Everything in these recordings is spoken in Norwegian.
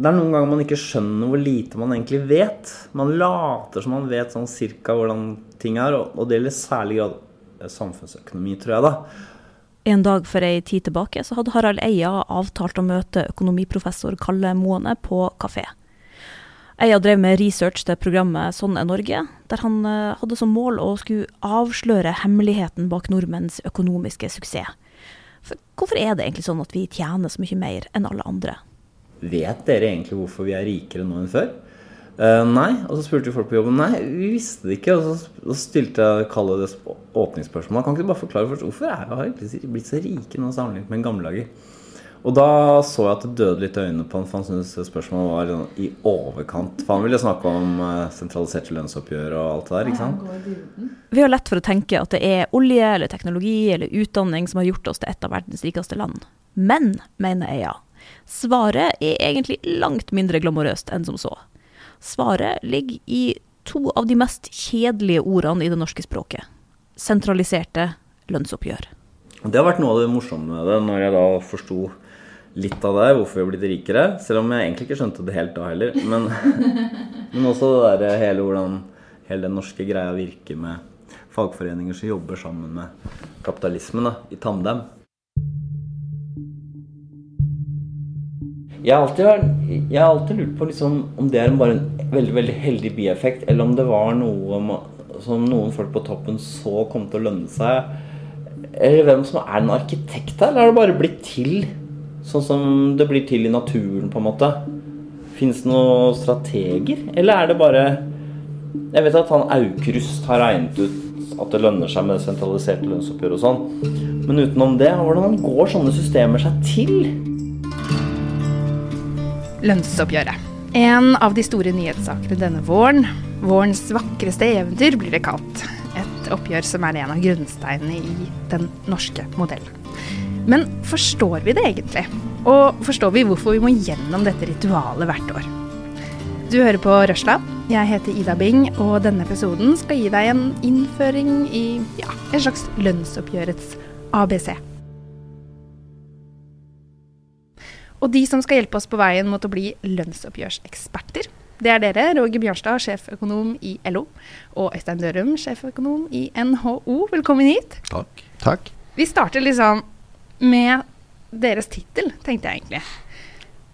det er noen ganger man ikke skjønner hvor lite man egentlig vet. Man later som man vet sånn cirka hvordan ting er, og, det gjelder særlig grad samfunnsøkonomi, tror jeg, da. En dag for ei tid tilbake så hadde Harald Eia avtalt å møte økonomiprofessor Kalle Moene på kafé. Eia drev med research til programmet Sånn er Norge, der han eh, hadde som mål å skulle avsløre hemmeligheten bak nordmenns økonomiske suksess. For hvorfor er det egentlig sånn at vi tjener så mye mer enn alle andre? Vet dere egentlig hvorfor vi er rikere nå enn før? Uh, nei. Og så spurte folk på jobben. Nei, vi visste det ikke. Og så, og så stilte jeg Kalle det åpningsspørsmålet. Kan ikke du bare forklare først hvorfor er vi egentlig blitt så rike nå sammenlignet med en gamle dager? Og da så jeg at det døde litt i øynene på han, for han syntes spørsmålet var sånn i overkant. For han ville snakke om uh, sentraliserte lønnsoppgjør og alt det der. ikke sant? Vi har lett for å tenke at det er olje eller teknologi eller utdanning som har gjort oss til et av verdens rikeste land. Men, mener Eia, Svaret er egentlig langt mindre glamorøst enn som så. Svaret ligger i to av de mest kjedelige ordene i det norske språket. Sentraliserte lønnsoppgjør. Det har vært noe av det morsomme med det, når jeg da forsto litt av det, hvorfor vi har blitt rikere. Selv om jeg egentlig ikke skjønte det helt da heller. Men, men også det der hele hvordan hele den norske greia virker med fagforeninger som jobber sammen med kapitalismen da, i tandem. Jeg har alltid, jeg har alltid lurt på liksom, om det er bare en veldig veldig heldig bieffekt, eller om det var noe som noen folk på toppen så kom til å lønne seg. Eller hvem som er en arkitekt her, eller har det bare blitt til sånn som det blir til i naturen, på en måte? Fins det noen strateger, eller er det bare Jeg vet at han Aukrust har regnet ut at det lønner seg med sentraliserte lønnsoppgjør og sånn, men utenom det, hvordan går sånne systemer seg til? Lønnsoppgjøret. En av de store nyhetssakene denne våren. Vårens vakreste eventyr blir det kalt. Et oppgjør som er en av grunnsteinene i den norske modellen. Men forstår vi det egentlig? Og forstår vi hvorfor vi må gjennom dette ritualet hvert år? Du hører på Røsla. Jeg heter Ida Bing, og denne episoden skal gi deg en innføring i ja, en slags lønnsoppgjørets ABC. Og de som skal hjelpe oss på veien mot å bli lønnsoppgjørseksperter, det er dere, Roger Bjørnstad, sjeføkonom i LO, og Øystein Dørum, sjeføkonom i NHO. Velkommen hit. Takk. Takk. Vi starter liksom med deres tittel, tenkte jeg egentlig.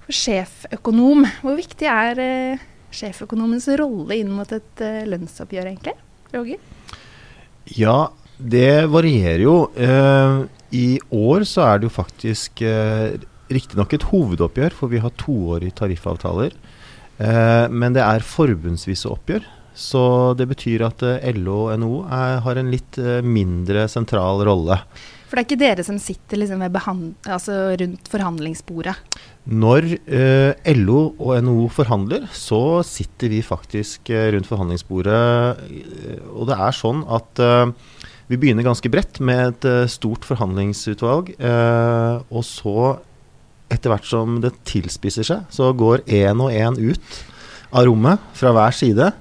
For sjeføkonom, hvor viktig er eh, sjeføkonomens rolle inn mot et eh, lønnsoppgjør, egentlig? Roger? Ja, det varierer jo. Eh, I år så er det jo faktisk riktignok et hovedoppgjør, for vi har toårige tariffavtaler. Eh, men det er forbundsvise oppgjør. Så det betyr at eh, LO og NHO har en litt eh, mindre sentral rolle. For det er ikke dere som sitter liksom altså rundt forhandlingsbordet? Når eh, LO og NHO forhandler, så sitter vi faktisk eh, rundt forhandlingsbordet. Og det er sånn at eh, vi begynner ganske bredt med et stort forhandlingsutvalg. og så etter hvert som det tilspisser seg, så går én og én ut av rommet fra hver side,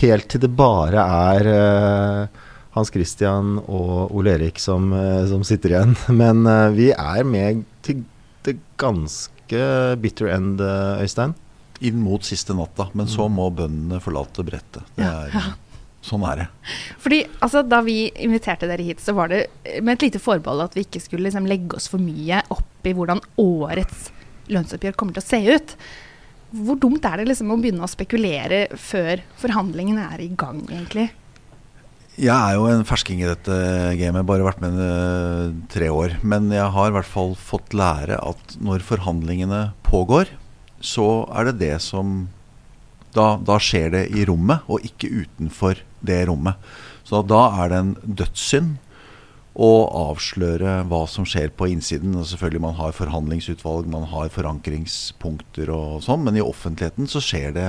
helt til det bare er uh, Hans Christian og Ole Erik som, uh, som sitter igjen. Men uh, vi er med til det ganske bitter end, Øystein. Inn mot siste natta. Men så mm. må bøndene forlate brettet. Det er, ja. Sånn er det. Fordi altså, Da vi inviterte dere hit, så var det med et lite forbehold at vi ikke skulle liksom, legge oss for mye opp i hvordan årets lønnsoppgjør kommer til å se ut. Hvor dumt er det liksom å begynne å spekulere før forhandlingene er i gang, egentlig? Jeg er jo en fersking i dette gamet, bare vært med i tre år. Men jeg har i hvert fall fått lære at når forhandlingene pågår, så er det det som da, da, skjer det i rommet, og ikke utenfor det rommet. Så da er det en dødssynd å avsløre hva som skjer på innsiden. Og selvfølgelig Man har forhandlingsutvalg, man har forankringspunkter og sånn, men i offentligheten så skjer det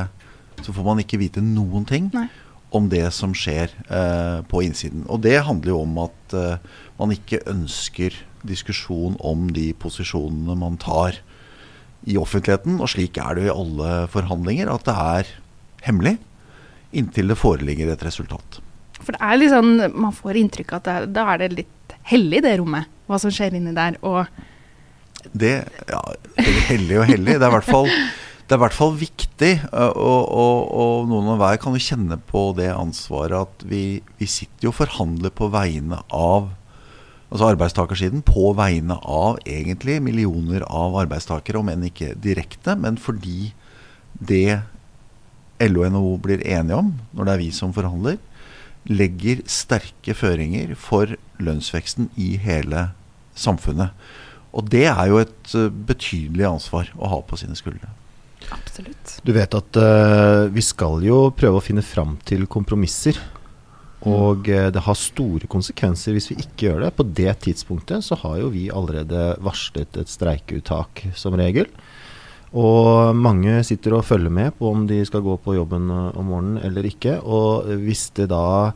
Så får man ikke vite noen ting Nei. om det som skjer eh, på innsiden. Og det handler jo om at eh, man ikke ønsker diskusjon om de posisjonene man tar i offentligheten. Og slik er det jo i alle forhandlinger, at det er hemmelig inntil det foreligger et resultat. For det er litt sånn, Man får inntrykk av at det, da er det litt hellig, det rommet. Hva som skjer inni der. og det, ja, Hellig og hellig. Det er i hvert fall det er i hvert fall viktig, og, og, og noen og hver kan jo kjenne på det ansvaret at vi, vi sitter jo og forhandler på vegne av altså arbeidstakersiden på vegne av egentlig millioner av arbeidstakere, om enn ikke direkte, men fordi det LO og NHO blir enige om, når det er vi som forhandler, legger sterke føringer for lønnsveksten i hele samfunnet. Og det er jo et betydelig ansvar å ha på sine skuldre. Absolutt. Du vet at uh, vi skal jo prøve å finne fram til kompromisser. Og uh, det har store konsekvenser hvis vi ikke gjør det. På det tidspunktet så har jo vi allerede varslet et streikeuttak som regel. Og mange sitter og følger med på om de skal gå på jobben eh, om morgenen eller ikke. Og hvis det da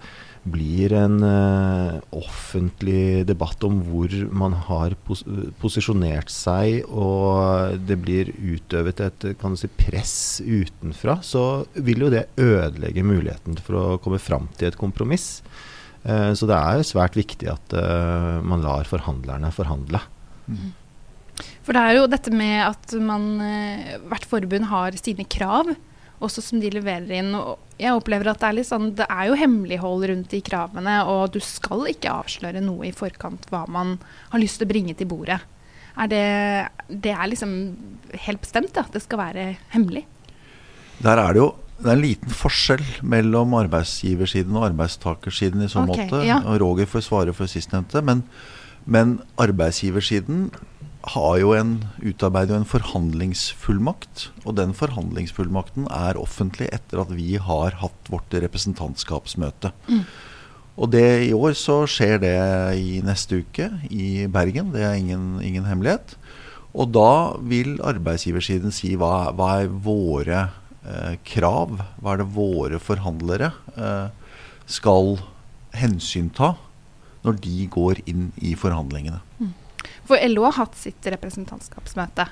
blir en uh, offentlig debatt om hvor man har pos posisjonert seg, og det blir utøvet et si, press utenfra, så vil jo det ødelegge muligheten for å komme fram til et kompromiss. Uh, så det er svært viktig at uh, man lar forhandlerne forhandle. Mm. For det er jo dette med at man, hvert forbund har sine krav også som de leverer inn. Og jeg opplever at det er litt sånn, det er jo hemmelighold rundt de kravene, og du skal ikke avsløre noe i forkant hva man har lyst til å bringe til bordet. Er det, det er liksom helt bestemt at det skal være hemmelig? Der er det jo det er en liten forskjell mellom arbeidsgiversiden og arbeidstakersiden i så okay, måte. Ja. og Roger får svare for sistnevnte. Men, men arbeidsgiversiden har jo en, utarbeider jo en forhandlingsfullmakt. Og den forhandlingsfullmakten er offentlig etter at vi har hatt vårt representantskapsmøte. Mm. Og det i år så skjer det i neste uke i Bergen. Det er ingen, ingen hemmelighet. Og da vil arbeidsgiversiden si hva, hva er våre eh, krav? Hva er det våre forhandlere eh, skal hensynta når de går inn i forhandlingene? Mm. For LO har hatt sitt representantskapsmøte.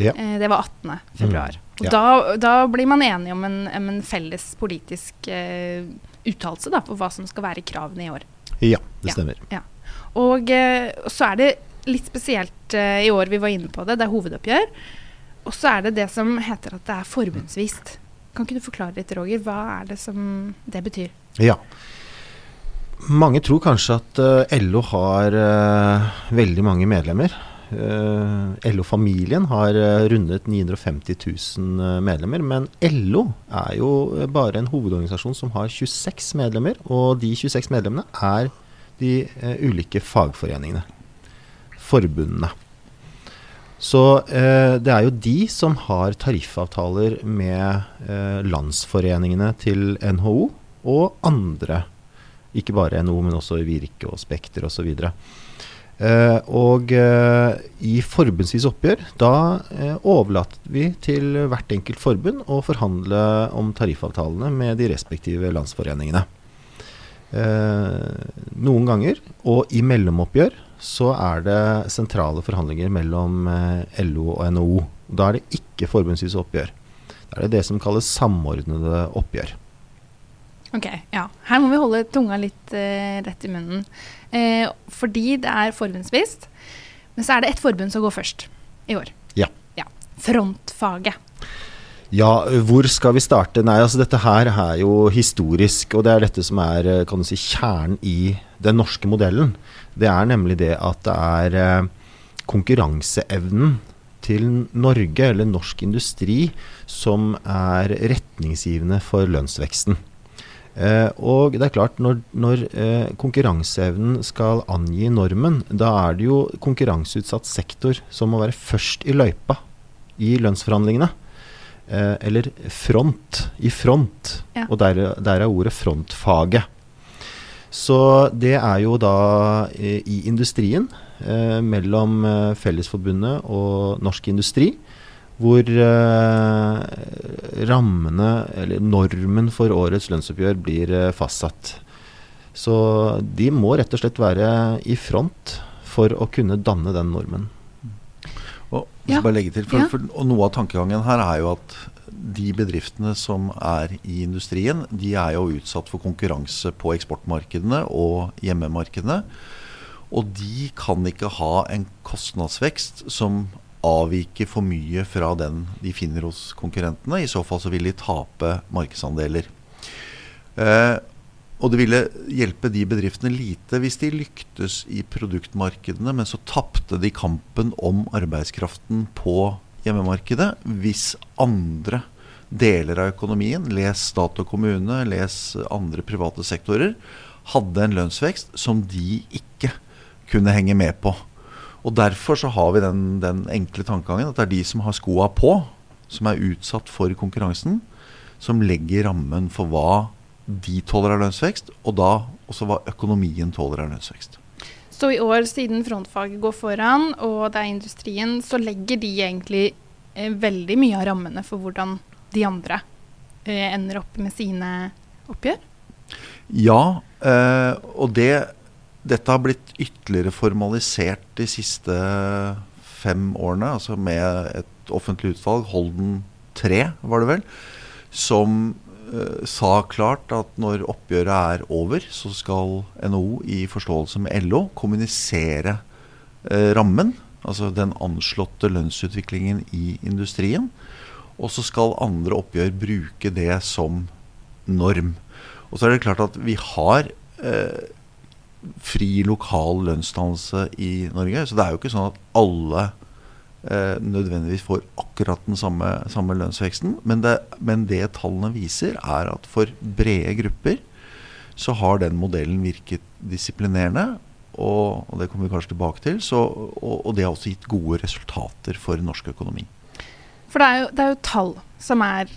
Ja. Eh, det var 18. februar. Mm. Og ja. da, da, blir man enige om en, om en felles politisk eh, uttalelse på hva som skal være kravene i år. Ja, det stemmer. Ja. Og eh, så er det litt spesielt eh, i år vi var inne på det. Det er hovedoppgjør. Og så er det det som heter at det er forbundsvist. Kan ikke du forklare litt, Roger? Hva er det som det betyr? Ja. Mange tror kanskje at uh, eh, LO har uh, veldig mange medlemmer. Uh, eh, LO-familien har rundet 950 000 medlemmer. Men LO er jo bare en hovedorganisasjon som har 26 medlemmer. Og de 26 medlemmene er de ulike fagforeningene. Forbundene. Så det er jo de som har tariffavtaler med landsforeningene til NHO og andre ikke bare NO, men også Virke og Spekter osv. Uh, og uh, i forbundsvis oppgjør, da uh, overlater vi til hvert enkelt forbund å forhandle om tariffavtalene med de respektive landsforeningene. noen ganger, og i mellomoppgjør, så er det sentrale forhandlinger mellom LO og NHO. Da er det ikke forbundsvis oppgjør. Da er det det som kalles samordnede oppgjør. Ok, ja. Her må vi holde tunga litt uh, rett i munnen. Eh, fordi det er forbundsvist. Men så er det ett forbund som går først i år. Ja. ja. Frontfaget. Ja, hvor skal vi starte? Nei, altså dette her er jo historisk. Og det er dette som er eh, kan du si, kjernen i den norske modellen. Det er nemlig det at det er eh, konkurranseevnen til Norge, eller norsk industri, som er retningsgivende for lønnsveksten. Eh, og det er klart, når, når eh, konkurranseevnen skal angi normen, da er det jo konkurranseutsatt sektor som må være først i løypa i lønnsforhandlingene. Eh, eller front, i front. Ja. Og der, der, er ordet frontfaget. Så det er jo da eh, i industrien, eh, mellom eh, Fellesforbundet og Norsk Industri, hvor eh, rammene, eller normen for årets lønnsoppgjør blir eh, fastsatt. Så de må rett og slett være i front for å kunne danne den normen. Og, ja. til, for, for, og Noe av tankegangen her er jo at de bedriftene som er i industrien, de er jo utsatt for konkurranse på eksportmarkedene og hjemmemarkedene. Og de kan ikke ha en kostnadsvekst som avvike for mye fra den de finner hos konkurrentene. I så fall så vil de tape markedsandeler. Eh, og det ville hjelpe de bedriftene lite hvis de lyktes i produktmarkedene, men så tapte de kampen om arbeidskraften på hjemmemarkedet hvis andre deler av økonomien, les stat og kommune, les andre private sektorer, hadde en lønnsvekst som de ikke kunne henge med på. Og Derfor så har vi den, den enkle tankegangen at det er de som har skoa på, som er utsatt for konkurransen, som legger rammen for hva de tåler av lønnsvekst, og da også hva økonomien tåler av lønnsvekst. Så i år, siden frontfaget går foran, og det er industrien, så legger de egentlig eh, veldig mye av rammene for hvordan de andre eh, ender opp med sine oppgjør? Ja, eh, og det dette har blitt ytterligere formalisert de siste fem årene, altså med et offentlig utvalg, Holden 3 var det vel, som eh, sa klart at når oppgjøret er over, så skal NHO i forståelse med LO kommunisere eh, rammen, altså den anslåtte lønnsutviklingen i industrien. Og så skal andre oppgjør bruke det som norm. Og så er det klart at vi har uh, fri lokal lønnsdannelse i Norge. Så det er jo ikke sånn at alle eh, nødvendigvis får akkurat den samme, samme lønnsveksten. Men det, men det, tallene viser, er at for brede grupper så har den modellen virket disiplinerende. Og, og det kommer vi kanskje tilbake til. Så, og, og, det har også gitt gode resultater for norsk økonomi. For det er jo, det er jo tall som er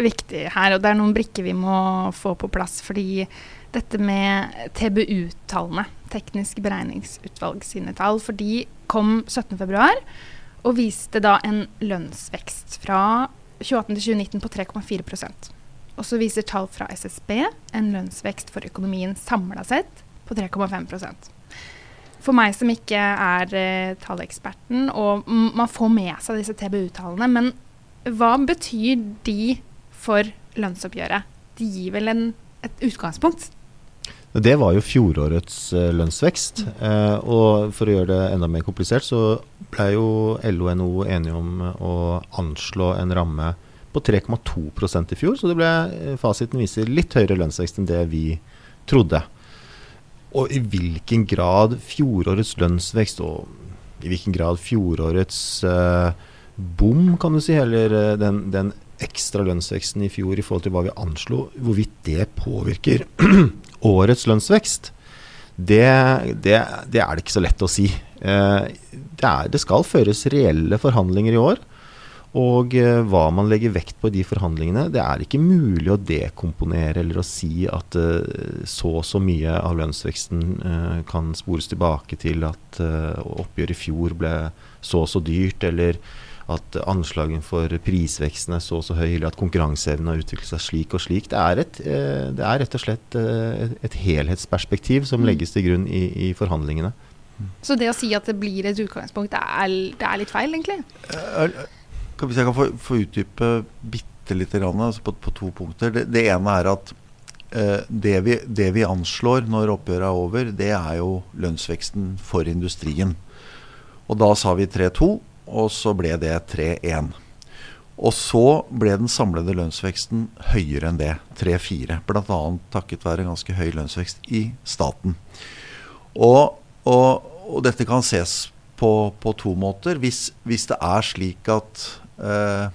viktig her, og det er noen brikker vi må få på plass. fordi dette med TBU-tallene, Teknisk beregningsutvalg sine tall. For de kom 17.2 og viste da en lønnsvekst fra 2018 til 2019 på 3,4% Og så viser tall fra SSB en lønnsvekst for økonomien samla sett på 3,5% For meg som ikke er eh, talleksperten, og man får med seg disse TBU-tallene, men hva betyr de for lønnsoppgjøret? De gir vel en, et utgangspunkt? Det var jo fjorårets uh, lønnsvekst. Uh, og for å gjøre det enda mer komplisert, så ble jo LO og NHO enige om å anslå en ramme på 3,2% i fjor. Så det ble, eh, fasiten viser litt høyere lønnsvekst enn det vi trodde. Og i hvilken grad fjorårets lønnsvekst og i hvilken grad fjorårets uh, bom, kan du si, eller den, den ekstra lønnsveksten i fjor i forhold til hva vi anslo, hvorvidt det påvirker årets lønnsvekst, det, det, det, er det ikke så lett å si. Eh, det, er, det, skal føres reelle forhandlinger i år. Og eh, hva man legger vekt på i de forhandlingene, det er ikke mulig å dekomponere eller å si at eh, så og så mye av lønnsveksten kan spores tilbake til at oppgjøret i fjor ble så og så dyrt, eller at anslagene for prisveksten er så og så høy, eller at konkurranseevnen har utviklet seg slik og slik. Det er, et, eh, det er rett og slett eh, et helhetsperspektiv som mm. legges til grunn i, i, forhandlingene. Så det å si at det blir et utgangspunkt, det er, det er litt feil, egentlig? Hvis jeg kan få, få utdype bitte lite grann altså på, på, to punkter. Det, det ene er at eh, det, vi, det, vi, anslår når oppgjøret er over, det er jo lønnsveksten for industrien. Og da sa vi 3-2 og så ble det 3-1. Og så ble den samlede lønnsveksten høyere enn det, 3-4. Bl.a. takket være ganske høy lønnsvekst i staten. Og, og, og dette kan ses på, på to måter. Hvis, hvis, det er slik at eh,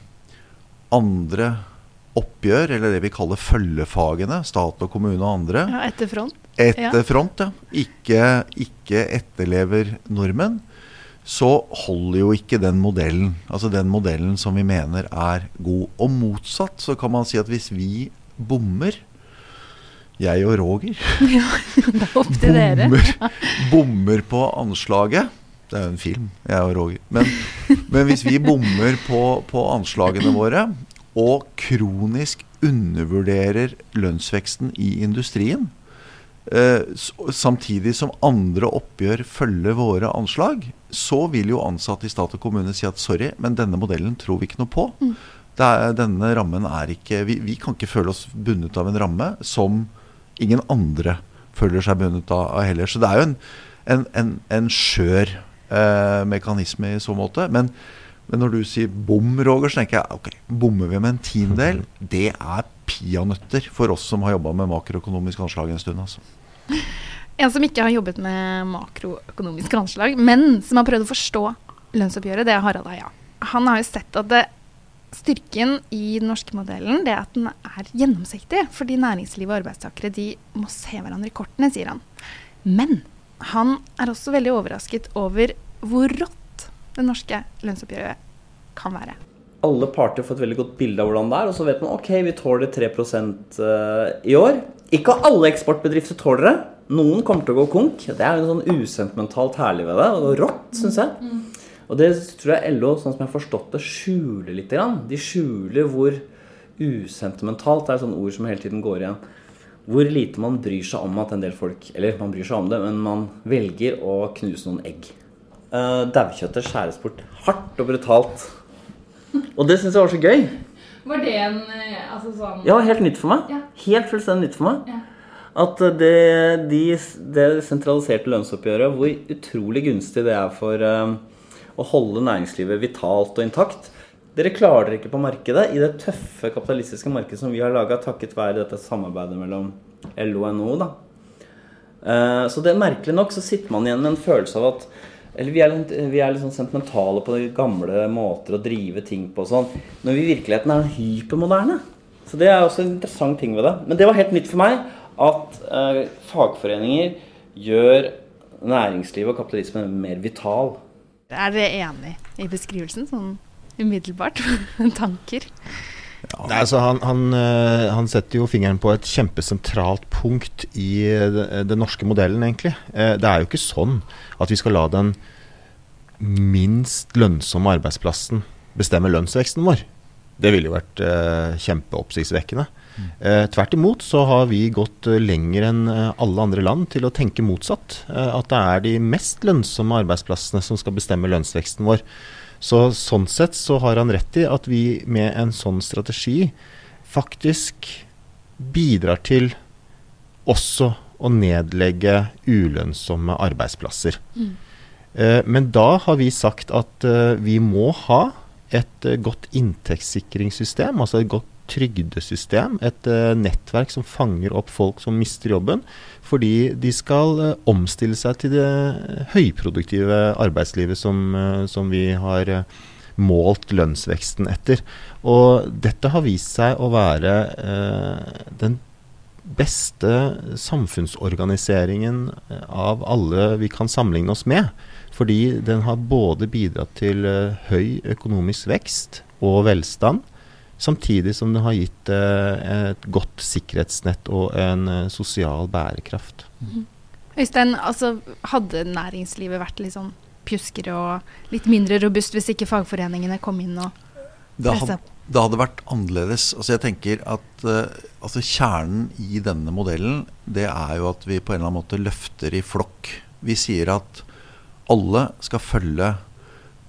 andre oppgjør, eller det vi kaller følgefagene, stat og kommune og andre ja, Etter front? Etter ja. front, ja. Ikke, ikke etterlever nordmenn så holder jo ikke den modellen. Altså den modellen som vi mener er god. Og motsatt så kan man si at hvis vi bommer, jeg og Roger ja, er bommer, bommer på anslaget Det er jo en film, jeg og Roger. Men, men hvis vi bommer på, på anslagene våre, og kronisk undervurderer lønnsveksten i industrien, Eh, samtidig som andre oppgjør følger våre anslag, så vil jo ansatte i stat og kommune si at sorry, men denne modellen tror vi ikke noe på. Mm. Er, denne rammen er ikke vi, vi, kan ikke føle oss bundet av en ramme som ingen andre føler seg bundet av heller. Så det er jo en, en, en, en skjør eh, mekanisme i så måte. Men, Men når du sier bom, Roger, så tenker jeg ok, bommer vi med en tiendedel? Det er peanøtter for oss som har jobba med makroøkonomisk anslag en stund. altså. En som ikke har jobbet med makroøkonomisk anslag, men som har prøvd å forstå lønnsoppgjøret, det er Harald Eia. Han har jo sett at det, styrken i den norske modellen det er at den er gjennomsiktig. Fordi næringsliv og arbeidstakere de må se hverandre i kortene, sier han. Men han er også veldig overrasket over hvor rått det norske lønnsoppgjøret kan være. Alle parter får et veldig godt bilde av hvordan det er, og så vet man ok, vi tåler 3 eh, i år. Ikke alle eksportbedrifter tåler det. Noen kommer til å gå konk. Det er jo sånn usentimentalt herlig ved det, og rått, syns jeg. Og det tror jeg LO, sånn som jeg har forstått det, skjuler litt. De skjuler hvor usentimentalt Det er sånt ord som hele tiden går igjen. Hvor lite man bryr seg om at en del folk Eller man bryr seg om det, men man velger å knuse noen egg. Uh, Daukjøttet skjæres bort hardt og brutalt. Og det syns jeg var så gøy. Var det en eh, altså sånn Ja, helt nytt for meg. Ja. Helt fullstendig nytt for meg. Ja. At det, de, det sentraliserte lønnsoppgjøret, hvor utrolig gunstig det er for uh, å holde næringslivet vitalt og intakt. Dere klarer dere ikke på markedet i det tøffe kapitalistiske markedet som vi har laga takket være dette samarbeidet mellom LO og NHO. så det er merkelig nok så sitter man igjen med en følelse av at eller vi er, vi er sånn sentimentale på de gamle måter å drive ting på sånn. Når vi i virkeligheten er hypermoderne. Så det er også en interessant ting ved det. Men det var helt nytt for meg at eh, fagforeninger gjør næringslivet og kapitalismen mer vital. Er dere enig i beskrivelsen, sånn umiddelbart? Tanker? Ja. Nei, altså han, han, eh, han, setter jo fingeren på et kjempesentralt punkt i den norske modellen, egentlig. Eh, det er jo ikke sånn at vi skal la den minst lønnsomme arbeidsplassen bestemme lønnsveksten vår. Det ville jo vært eh, kjempeoppsiktsvekkende. Eh, tvert imot så har vi gått lenger enn alle andre land til å tenke motsatt. Eh, at det er de mest lønnsomme arbeidsplassene som skal bestemme lønnsveksten vår. Så Sånn sett så har han rett i at vi med en sånn strategi faktisk bidrar til også å nedlegge ulønnsomme arbeidsplasser. Mm. Eh, men da har vi sagt at eh, vi må ha et eh, godt inntektssikringssystem, altså et godt trygdesystem, et uh, nettverk som fanger opp folk som mister jobben, fordi de skal uh, omstille seg til det høyproduktive arbeidslivet som, uh, som vi har målt lønnsveksten etter. Og dette har vist seg å være den beste samfunnsorganiseringen av alle vi kan sammenligne oss med. Fordi den har både bidratt til høy økonomisk vekst og velstand, Samtidig som det har gitt eh, et godt sikkerhetsnett og en eh, sosial bærekraft. Mm. Øystein, altså, hadde næringslivet vært litt sånn pjuskere og litt mindre robust hvis ikke fagforeningene kom inn og det hadde, det hadde vært annerledes. Altså jeg tenker at uh, altså Kjernen i denne modellen det er jo at vi på en eller annen måte løfter i flokk. Vi sier at alle skal følge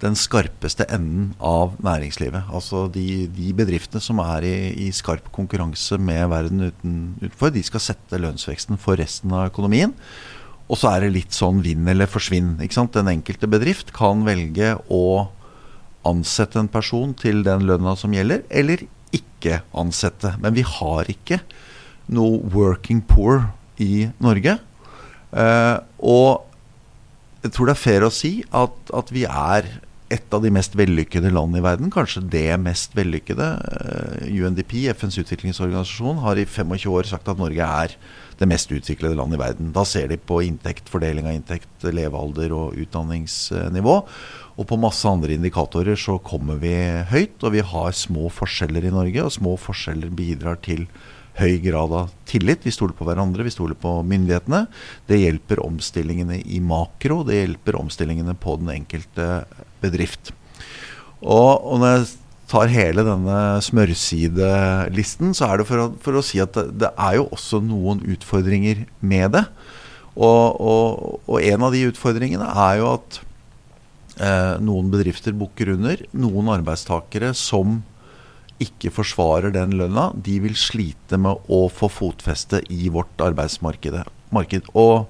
den skarpeste enden av næringslivet. Altså de, de bedriftene som er i, i, skarp konkurranse med verden uten, utenfor, de skal sette lønnsveksten for resten av økonomien. Og så er det litt sånn vinn eller forsvinn. ikke sant? Den enkelte bedrift kan velge å ansette en person til den lønna som gjelder, eller ikke ansette. Men vi har ikke noe working poor i Norge. Eh, og jeg tror det er fair å si at, at vi er et av de mest vellykkede land i verden, kanskje det mest vellykkede. Eh, UNDP, FNs utviklingsorganisasjon, har i 25 år sagt at Norge er det mest utviklede landet i verden. Da ser de på inntekt, fordeling av inntekt, levealder og utdanningsnivå. Og på masse andre indikatorer så kommer vi høyt, og vi har små forskjeller i Norge. Og små forskjeller bidrar til høy grad av tillit. Vi stoler på hverandre, vi stoler på myndighetene. Det hjelper omstillingene i makro, det hjelper omstillingene på den enkelte bedrift. Og, og når jeg tar hele denne smørsidelisten, så er det for å, for å si at det, det, er jo også noen utfordringer med det. Og, og, og en av de utfordringene er jo at eh, noen bedrifter bukker under. Noen arbeidstakere som ikke forsvarer den lønna, de vil slite med å få fotfeste i vårt arbeidsmarked. Og,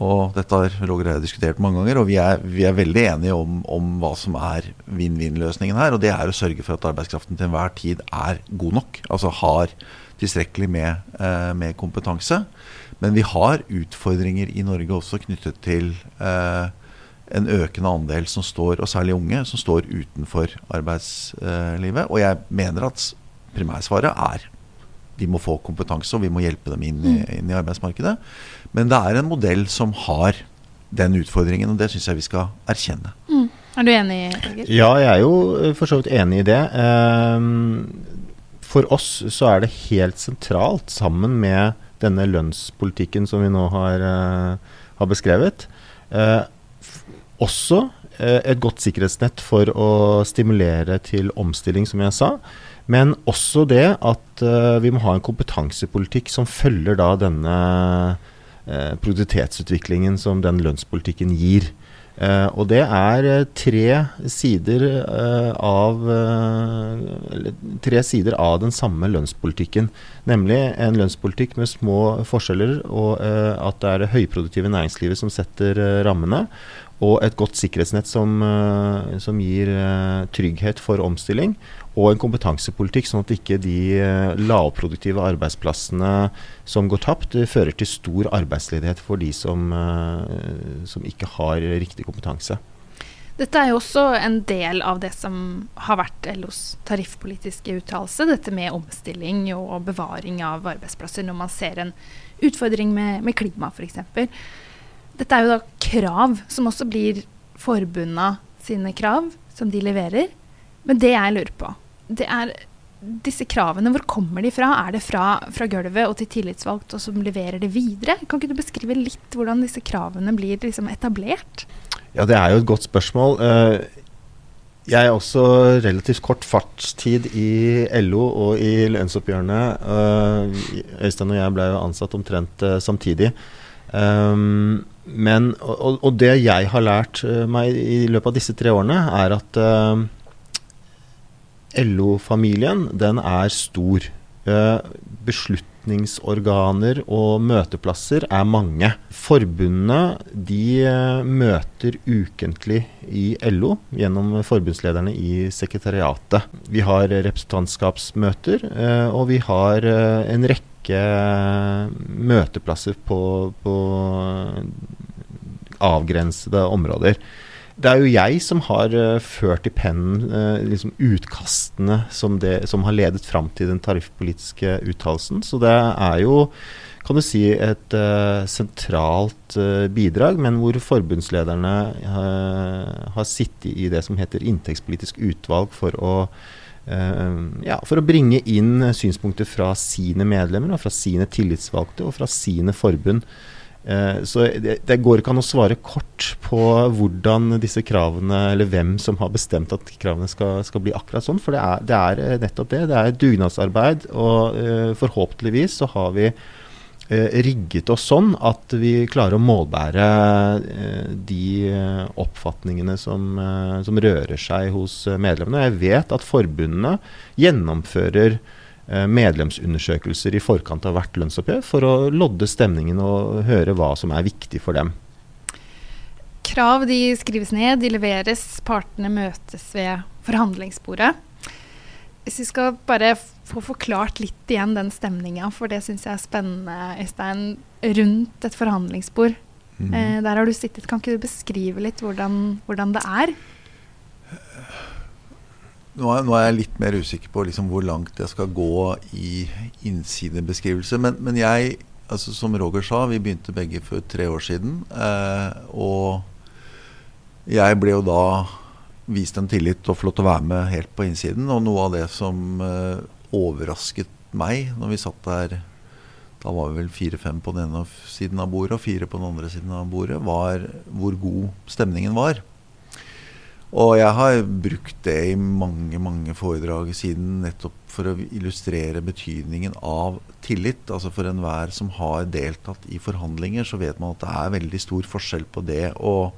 Og dette har Roger og jeg diskutert mange ganger, og vi er, vi er veldig enige om, om, hva som er vinn-vinn-løsningen her. Og det er å sørge for at arbeidskraften til enhver tid er god nok. Altså har tilstrekkelig med, eh, med kompetanse. Men vi har utfordringer i Norge også knyttet til eh, en økende andel som står, og særlig unge, som står utenfor arbeidslivet. Og jeg mener at primærsvaret er de må få kompetanse, og vi må hjelpe dem inn i, mm. inn i arbeidsmarkedet. Men det er en modell som har den utfordringen, og det syns jeg vi skal erkjenne. Mm. Er du enig, Egil? Ja, jeg er jo eh, for så vidt enig i det. Ehm, for oss så er det helt sentralt, sammen med denne lønnspolitikken som vi nå har, eh, har beskrevet, eh, også et godt sikkerhetsnett for å stimulere til omstilling, som jeg sa. Men også det at vi må ha en kompetansepolitikk som følger da denne eh, produktivitetsutviklingen som den lønnspolitikken gir. Eh, og det er eh, tre sider eh, av tre sider av den samme lønnspolitikken. Nemlig en lønnspolitikk med små forskjeller, og at det er det høyproduktive næringslivet som setter rammene. Og et godt sikkerhetsnett som, som gir trygghet for omstilling og en kompetansepolitikk, sånn at ikke de eh, lavproduktive arbeidsplassene som går tapt, fører til stor arbeidsledighet for de som, eh, som, ikke har riktig kompetanse. Dette er jo også en del av det som har vært LOs tariffpolitiske uttalelse. Dette med omstilling og bevaring av arbeidsplasser når man ser en utfordring med, med klima f.eks. Dette er jo da krav som også blir forbundet sine krav, som de leverer. Men det jeg lurer på, det er disse kravene, hvor kommer de fra? Er det fra, fra gulvet og til tillitsvalgt, og som leverer det videre? Kan ikke du beskrive litt hvordan disse kravene blir liksom etablert? Ja, det er jo et godt spørsmål. Eh, jeg er også relativt kort fartstid i LO og i lønnsoppgjørene. Eh, Øystein og jeg ble jo ansatt omtrent eh, samtidig. Men, og, og, det jeg har lært meg i løpet av disse tre årene, er at LO-familien, den er stor. Uh, beslutningsorganer og møteplasser er mange. Forbundene de eh, møter ukentlig i LO gjennom forbundslederne i sekretariatet. Vi har representantskapsmøter, eh, og vi har en rekke møteplasser på, på avgrensede områder. Det er jo jeg som har uh, ført i pennen uh, liksom utkastene som, det, som, har ledet fram til den tariffpolitiske uttalelsen. Så det er jo kan du si et uh, sentralt bidrag, men hvor forbundslederne har sittet i det som heter inntektspolitisk utvalg for å ja, for å bringe inn synspunkter fra sine medlemmer, og fra sine tillitsvalgte og fra sine forbund. Eh, så det, det, går ikke an å svare kort på hvordan disse kravene, eller hvem som har bestemt at kravene skal, skal bli akkurat sånn. For det er, det er, eh, nettopp det. Det er dugnadsarbeid. Og forhåpentligvis så har vi rigget oss sånn at vi klarer å målbære uh, de oppfatningene som, som, rører seg hos medlemmene. Jeg vet at forbundene gjennomfører Eh, medlemsundersøkelser i forkant av hvert lønnsoppgjør for å lodde stemningen og høre hva som er viktig for dem. Krav de skrives ned, de leveres, partene møtes ved forhandlingsbordet. Hvis vi skal bare få forklart litt igjen den stemninga, for det syns jeg er spennende, Øystein, rundt et forhandlingsbord. Mm. Eh, der har du sittet. Kan ikke du beskrive litt hvordan, hvordan det er? Nå er, nå er, jeg litt mer usikker på liksom hvor langt jeg skal gå i innsidebeskrivelse. Men, men, jeg, altså som Roger sa, vi begynte begge for tre år siden. Eh, og jeg ble jo da vist en tillit og til å være med helt på innsiden. Og noe av det som uh, overrasket meg når vi satt der da var vi vel fire-fem på den ene siden av bordet og fire på den andre siden av bordet, var hvor god stemningen var. Og jeg har brukt det i mange mange foredrag siden nettopp for å illustrere betydningen av tillit. Altså For enhver som har deltatt i forhandlinger, så vet man at det er veldig stor forskjell på det å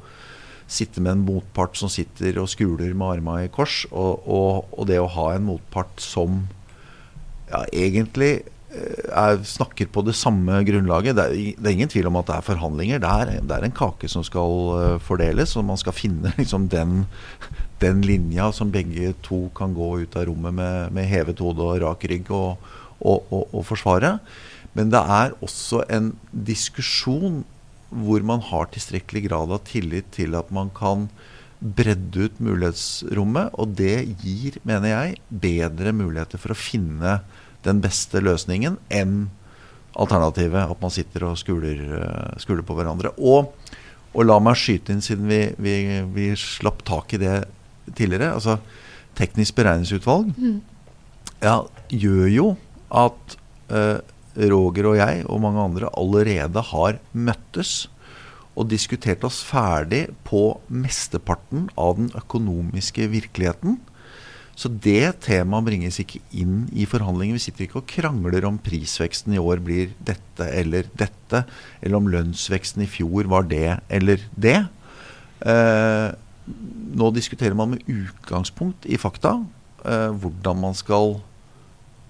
sitte med en motpart som sitter og skuler med armene i kors, og, og, og, det å ha en motpart som ja, egentlig er, snakker på det samme grunnlaget. Det er, det er, ingen tvil om at det er forhandlinger. Det er, det er en kake som skal uh, fordeles, og man skal finne liksom, den, den, linja som begge to kan gå ut av rommet med, med hevet hode og rak rygg og, og, og, og, forsvare. Men det er også en diskusjon hvor man har tilstrekkelig grad av tillit til at man kan bredde ut mulighetsrommet. Og det gir, mener jeg, bedre muligheter for å finne den beste løsningen enn alternativet at man sitter og skuler, uh, skuler på hverandre. Og, og, la meg skyte inn, siden vi, vi, vi, slapp tak i det tidligere. altså Teknisk beregningsutvalg mm. ja, gjør jo at uh, Roger og jeg og mange andre allerede har møttes og diskutert oss ferdig på mesteparten av den økonomiske virkeligheten. Så det temaet bringes ikke inn i forhandlinger. Vi sitter ikke og krangler om prisveksten i år blir dette eller dette, eller om lønnsveksten i fjor var det eller det. Eh, nå diskuterer man med utgangspunkt i fakta eh, hvordan man skal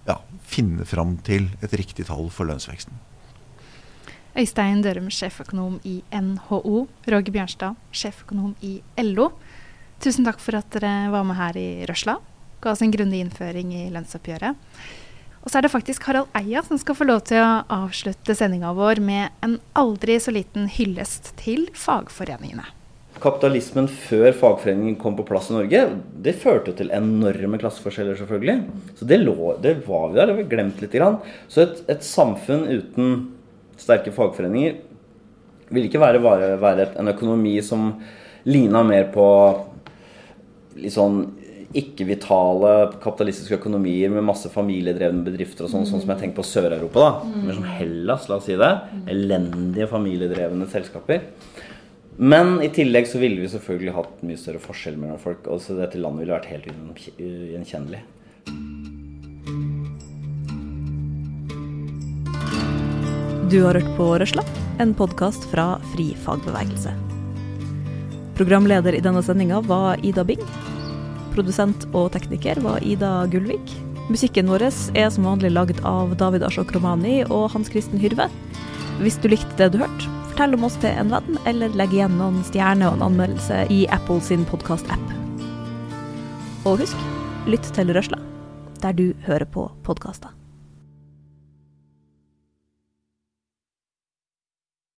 ja, finne fram til et riktig tall for lønnsveksten. Øystein Dørum, sjeføkonom i NHO. Roger Bjørnstad, sjeføkonom i LO. Tusen takk for at dere var med her i Røsla ga oss en grundig innføring i lønnsoppgjøret. Og så er det faktisk Harald Eia som skal få lov til å avslutte sendinga vår med en aldri så liten hyllest til fagforeningene. Kapitalismen før fagforeningen kom på plass i Norge, det førte til enorme klasseforskjeller, selvfølgelig. Så det, lå, det var vi der, det var glemt litt. Grann. Så et, et, samfunn uten sterke fagforeninger ville ikke være, være, en økonomi som ligna mer på litt sånn ikke-vitale kapitalistiske økonomier med masse familiedrevne bedrifter og sånn, mm. sånn som jeg tenker på Sør-Europa. da, mm. Mer som Hellas, la oss si det. Mm. Elendige familiedrevne selskaper. Men i tillegg så ville vi selvfølgelig hatt mye større forskjell mellom folk. Og så dette landet ville vært helt ugjenkjennelig. Du har hørt på Røsla, en podkast fra Fri fagbevegelse. Programleder i denne sendinga var Ida Bing. Produsent og tekniker var Ida Gullvik. Musikken vår er som vanlig lagd av David Ashok Romani og Hans Kristen Hyrve. Hvis du likte det du hørte, fortell om oss til en venn, eller legg igjen noen stjerner og en anmeldelse i Apple sin podkast-app. Og husk, lytt til Røsla, der du hører på podkaster.